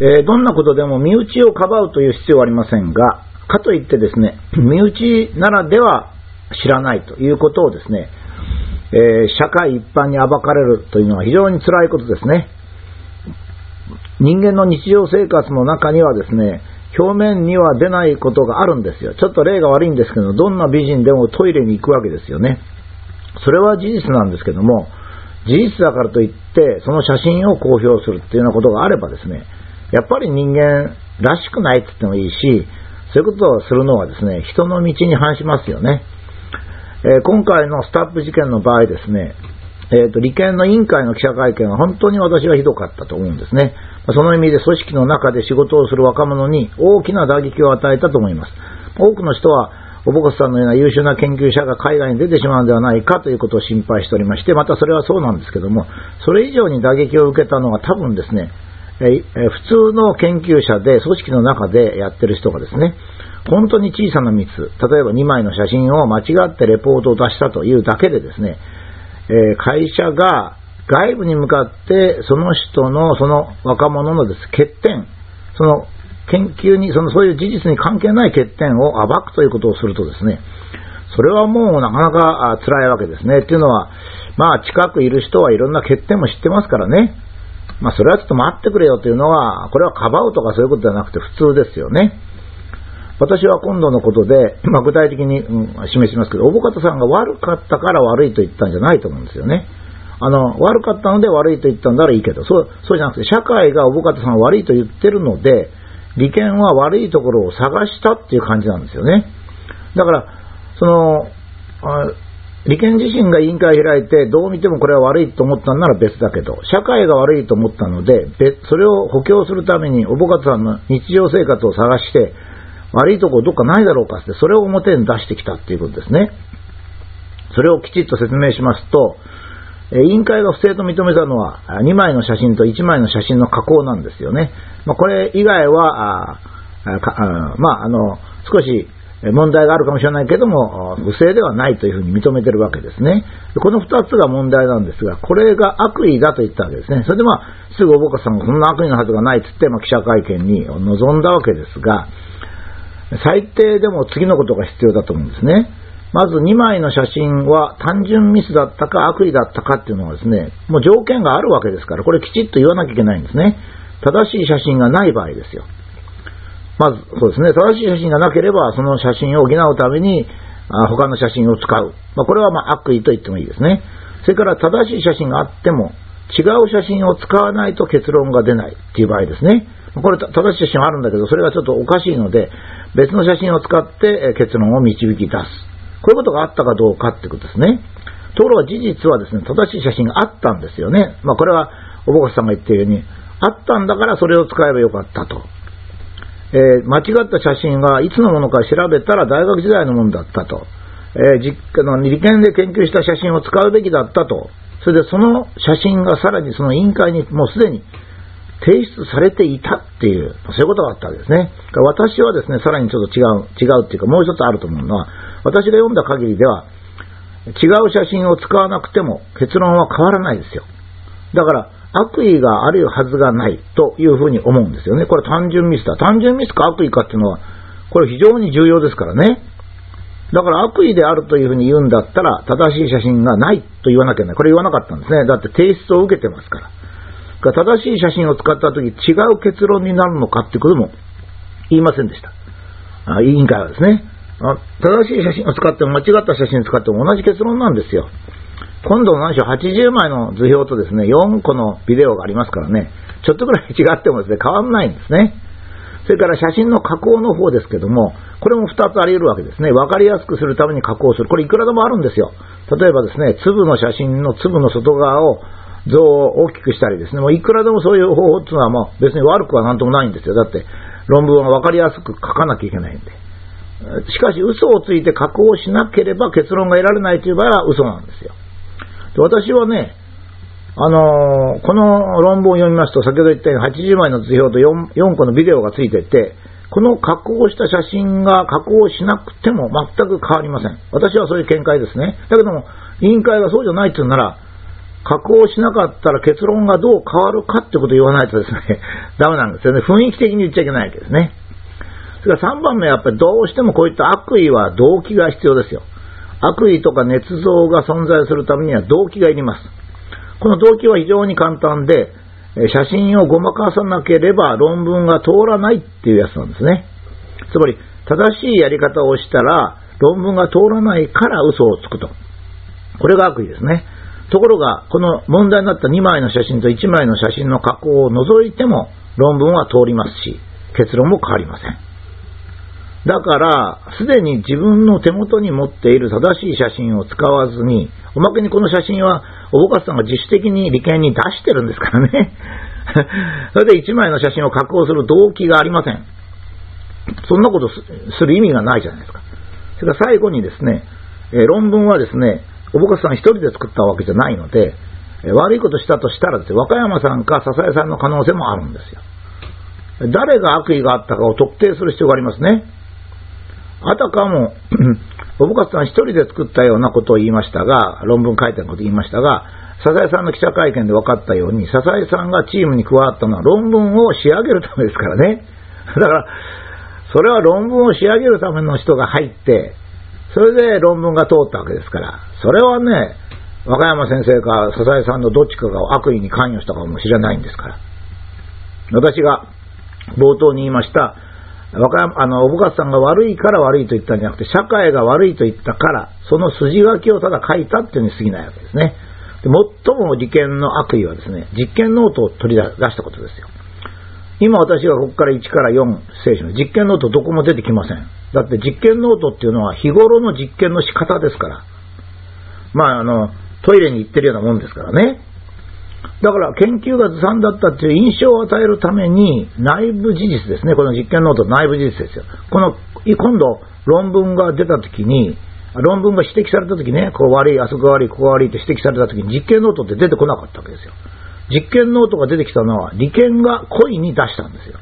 えー、どんなことでも身内をかばうという必要はありませんが、かといってですね、身内ならでは知らないということをですね、えー、社会一般に暴かれるというのは非常に辛いことですね。人間の日常生活の中にはですね、表面には出ないことがあるんですよ。ちょっと例が悪いんですけど、どんな美人でもトイレに行くわけですよね。それは事実なんですけども、事実だからといって、その写真を公表するっていうようなことがあればですね、やっぱり人間らしくないって言ってもいいし、そういうことをするのはですね、人の道に反しますよね。えー、今回のスタップ事件の場合ですね、えーと、利権の委員会の記者会見は本当に私はひどかったと思うんですね。その意味で組織の中で仕事をする若者に大きな打撃を与えたと思います。多くの人は、おぼこさんのような優秀な研究者が海外に出てしまうのではないかということを心配しておりまして、またそれはそうなんですけども、それ以上に打撃を受けたのは多分ですね、普通の研究者で組織の中でやってる人がですね、本当に小さなミス、例えば2枚の写真を間違ってレポートを出したというだけでですね、会社が外部に向かってその人の、その若者のです欠点、その研究に、そのそういう事実に関係ない欠点を暴くということをするとですね、それはもうなかなか辛いわけですね。っていうのは、まあ近くいる人はいろんな欠点も知ってますからね。まあそれはちょっと待ってくれよというのは、これはかばうとかそういうことではなくて普通ですよね。私は今度のことで、まあ、具体的に、うん、示しますけど、おぼかたさんが悪かったから悪いと言ったんじゃないと思うんですよね。あの、悪かったので悪いと言ったんならいいけど、そう、そうじゃなくて、社会がおぼかたさんを悪いと言ってるので、利権は悪いところを探したっていう感じなんですよね。だから、その、利権自身が委員会を開いて、どう見てもこれは悪いと思ったんなら別だけど、社会が悪いと思ったので、それを補強するために、おぼかさんの日常生活を探して、悪いとこどっかないだろうかって、それを表に出してきたっていうことですね。それをきちっと説明しますと、委員会が不正と認めたのは、2枚の写真と1枚の写真の加工なんですよね。まあ、これ以外は、あまあ、あの、少し問題があるかもしれないけども、不正ではないというふうに認めてるわけですね。この2つが問題なんですが、これが悪意だと言ったわけですね。それでまあ、すぐおぼかさんがこんな悪意のはずがないと言って、まあ、記者会見に臨んだわけですが、最低でも次のことが必要だと思うんですね。まず2枚の写真は単純ミスだったか悪意だったかっていうのはですね、もう条件があるわけですから、これきちっと言わなきゃいけないんですね。正しい写真がない場合ですよ。まず、そうですね、正しい写真がなければ、その写真を補うために、あ他の写真を使う。まあ、これはまあ悪意と言ってもいいですね。それから正しい写真があっても、違う写真を使わないと結論が出ないっていう場合ですね。これ正しい写真はあるんだけど、それがちょっとおかしいので、別の写真を使って結論を導き出す。こういうことがあったかどうかってことですね。ところが事実はですね、正しい写真があったんですよね。まあこれは、おぼかさんが言ってるように、あったんだからそれを使えばよかったと。えー、間違った写真がいつのものか調べたら大学時代のものだったと。えー、実の利権で研究した写真を使うべきだったと。それでその写真がさらにその委員会にもうすでに提出されていたっていう、そういうことがあったわけですね。私はですね、さらにちょっと違う、違うっていうか、もう一つあると思うのは、私が読んだ限りでは、違う写真を使わなくても結論は変わらないですよ。だから、悪意があるはずがないというふうに思うんですよね。これ単純ミスだ。単純ミスか悪意かっていうのは、これ非常に重要ですからね。だから悪意であるというふうに言うんだったら、正しい写真がないと言わなきゃいけない。これ言わなかったんですね。だって提出を受けてますから。正しい写真を使ったとき違う結論になるのかってことも言いませんでした。あ委員会はですね。正しい写真を使っても間違った写真を使っても同じ結論なんですよ。今度の何しろ80枚の図表とですね、4個のビデオがありますからね、ちょっとぐらい違ってもですね、変わんないんですね。それから写真の加工の方ですけども、これも2つあり得るわけですね。わかりやすくするために加工する。これいくらでもあるんですよ。例えばですね、粒の写真の粒の外側を像を大きくしたりですね、もういくらでもそういう方法っていうのはもう別に悪くはなんともないんですよ。だって論文は分かりやすく書かなきゃいけないんで。しかし嘘をついて加工しなければ結論が得られないという場合は嘘なんですよ。で私はね、あのー、この論文を読みますと、先ほど言ったように80枚の図表と 4, 4個のビデオがついてて、この加工した写真が加工しなくても全く変わりません。私はそういう見解ですね。だけども、委員会がそうじゃないっていうなら、加工しなかったら結論がどう変わるかってことを言わないとですね、ダメなんですよね。雰囲気的に言っちゃいけないわけですね。それから3番目はやっぱりどうしてもこういった悪意は動機が必要ですよ。悪意とか捏造が存在するためには動機がいります。この動機は非常に簡単で、写真をごまかさなければ論文が通らないっていうやつなんですね。つまり、正しいやり方をしたら論文が通らないから嘘をつくと。これが悪意ですね。ところが、この問題になった2枚の写真と1枚の写真の加工を除いても論文は通りますし、結論も変わりません。だから、すでに自分の手元に持っている正しい写真を使わずに、おまけにこの写真は、おぼかさんが自主的に利権に出してるんですからね。それで1枚の写真を加工する動機がありません。そんなことする意味がないじゃないですか。それから最後にですね、え論文はですね、おぼかさん一人で作ったわけじゃないので、え悪いことしたとしたらですね、和歌山さんか笹江さんの可能性もあるんですよ。誰が悪意があったかを特定する必要がありますね。あたかも、おぼかつさん一人で作ったようなことを言いましたが、論文書いたことを言いましたが、笹井さんの記者会見で分かったように、笹井さんがチームに加わったのは論文を仕上げるためですからね。だから、それは論文を仕上げるための人が入って、それで論文が通ったわけですから、それはね、若山先生か笹井さんのどっちかが悪意に関与したかもしれないんですから。私が冒頭に言いました、あの、小保方さんが悪いから悪いと言ったんじゃなくて、社会が悪いと言ったから、その筋書きをただ書いたっていうに過ぎないわけですね。で最も理研の悪意はですね、実験ノートを取り出したことですよ。今私がここから1から4聖書の実験ノートどこも出てきません。だって実験ノートっていうのは日頃の実験の仕方ですから。まああの、トイレに行ってるようなもんですからね。だから研究がずさんだったっていう印象を与えるために内部事実ですね。この実験ノート内部事実ですよ。この、今度論文が出た時に、論文が指摘された時ね、ここ悪い、あそこ悪い、ここ悪いって指摘された時に実験ノートって出てこなかったわけですよ。実験ノートが出てきたのは理研が故意に出したんですよ。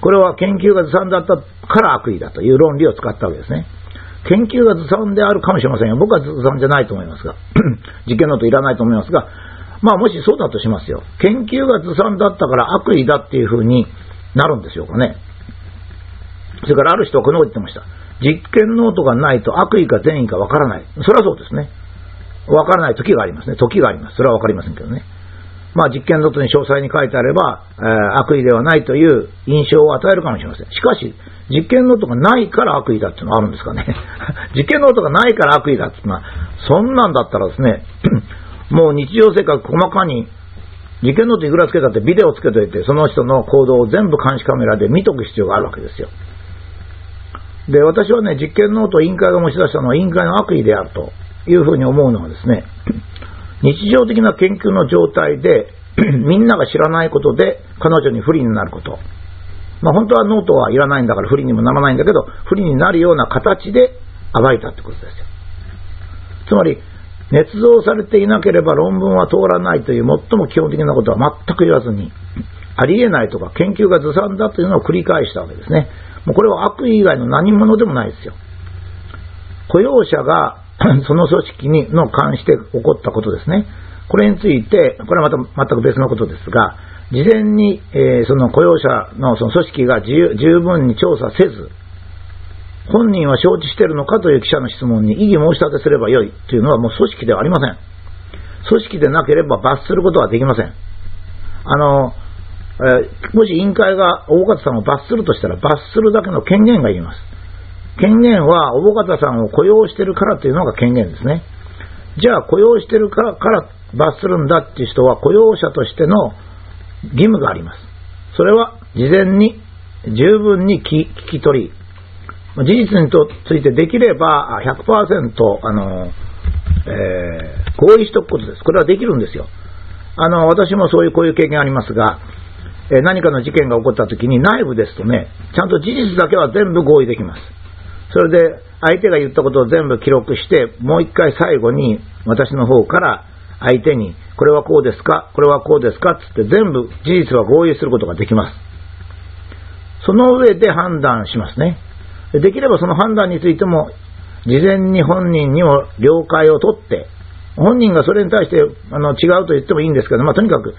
これは研究がずさんだったから悪意だという論理を使ったわけですね。研究がずさんであるかもしれませんよ。僕はずさんじゃないと思いますが、実験ノートいらないと思いますが、まあもしそうだとしますよ。研究がずさんだったから悪意だっていうふうになるんでしょうかね。それからある人はこのこと言ってました。実験ノートがないと悪意か善意かわからない。それはそうですね。わからない時がありますね。時があります。それはわかりませんけどね。まあ実験ノートに詳細に書いてあれば、えー、悪意ではないという印象を与えるかもしれません。しかし、実験ノートがないから悪意だっていうのはあるんですかね。実験ノートがないから悪意だっていうのは、そんなんだったらですね、もう日常生活細かに、実験ノートいくらつけたってビデオつけといて、その人の行動を全部監視カメラで見とく必要があるわけですよ。で、私はね、実験ノート委員会が持ち出したのは委員会の悪意であるというふうに思うのはですね、日常的な研究の状態で、みんなが知らないことで彼女に不利になること。まあ本当はノートはいらないんだから不利にもならないんだけど、不利になるような形で暴いたってことですよ。つまり、捏造されていなければ論文は通らないという最も基本的なことは全く言わずに、ありえないとか研究がずさんだというのを繰り返したわけですね。もうこれは悪意以外の何者でもないですよ。雇用者が その組織にの関して起こったことですね。これについて、これはまた全く別のことですが、事前に、えー、その雇用者のその組織が十分に調査せず、本人は承知しているのかという記者の質問に異議申し立てすればよいというのはもう組織ではありません。組織でなければ罰することはできません。あの、えー、もし委員会が大方さんを罰するとしたら罰するだけの権限がいります。権限は大方さんを雇用してるからというのが権限ですね。じゃあ雇用してるからから罰するんだっていう人は雇用者としての義務があります。それは事前に十分に聞き取り、事実についてできれば100%あの、えー、合意しておくことです。これはできるんですよ。あの、私もそういうこういう経験ありますが、えー、何かの事件が起こった時に内部ですとね、ちゃんと事実だけは全部合意できます。それで相手が言ったことを全部記録して、もう一回最後に私の方から相手に、これはこうですか、これはこうですかつって全部事実は合意することができます。その上で判断しますね。できればその判断についても、事前に本人にも了解を取って、本人がそれに対してあの違うと言ってもいいんですけど、まあ、とにかく、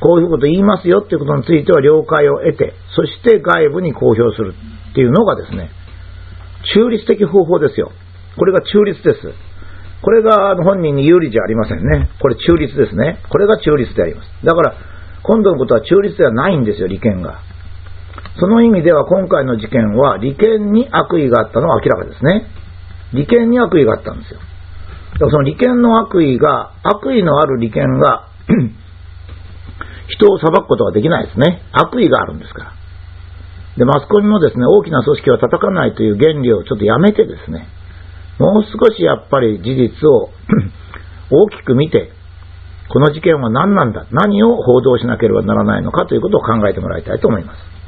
こういうこと言いますよっていうことについては了解を得て、そして外部に公表するっていうのがですね、中立的方法ですよ。これが中立です。これが本人に有利じゃありませんね。これ中立ですね。これが中立であります。だから、今度のことは中立ではないんですよ、利権が。その意味では今回の事件は利権に悪意があったのは明らかですね。利権に悪意があったんですよ。だからその利権の悪意が、悪意のある利権が人を裁くことはできないですね。悪意があるんですから。で、マスコミもですね、大きな組織は叩かないという原理をちょっとやめてですね、もう少しやっぱり事実を 大きく見て、この事件は何なんだ、何を報道しなければならないのかということを考えてもらいたいと思います。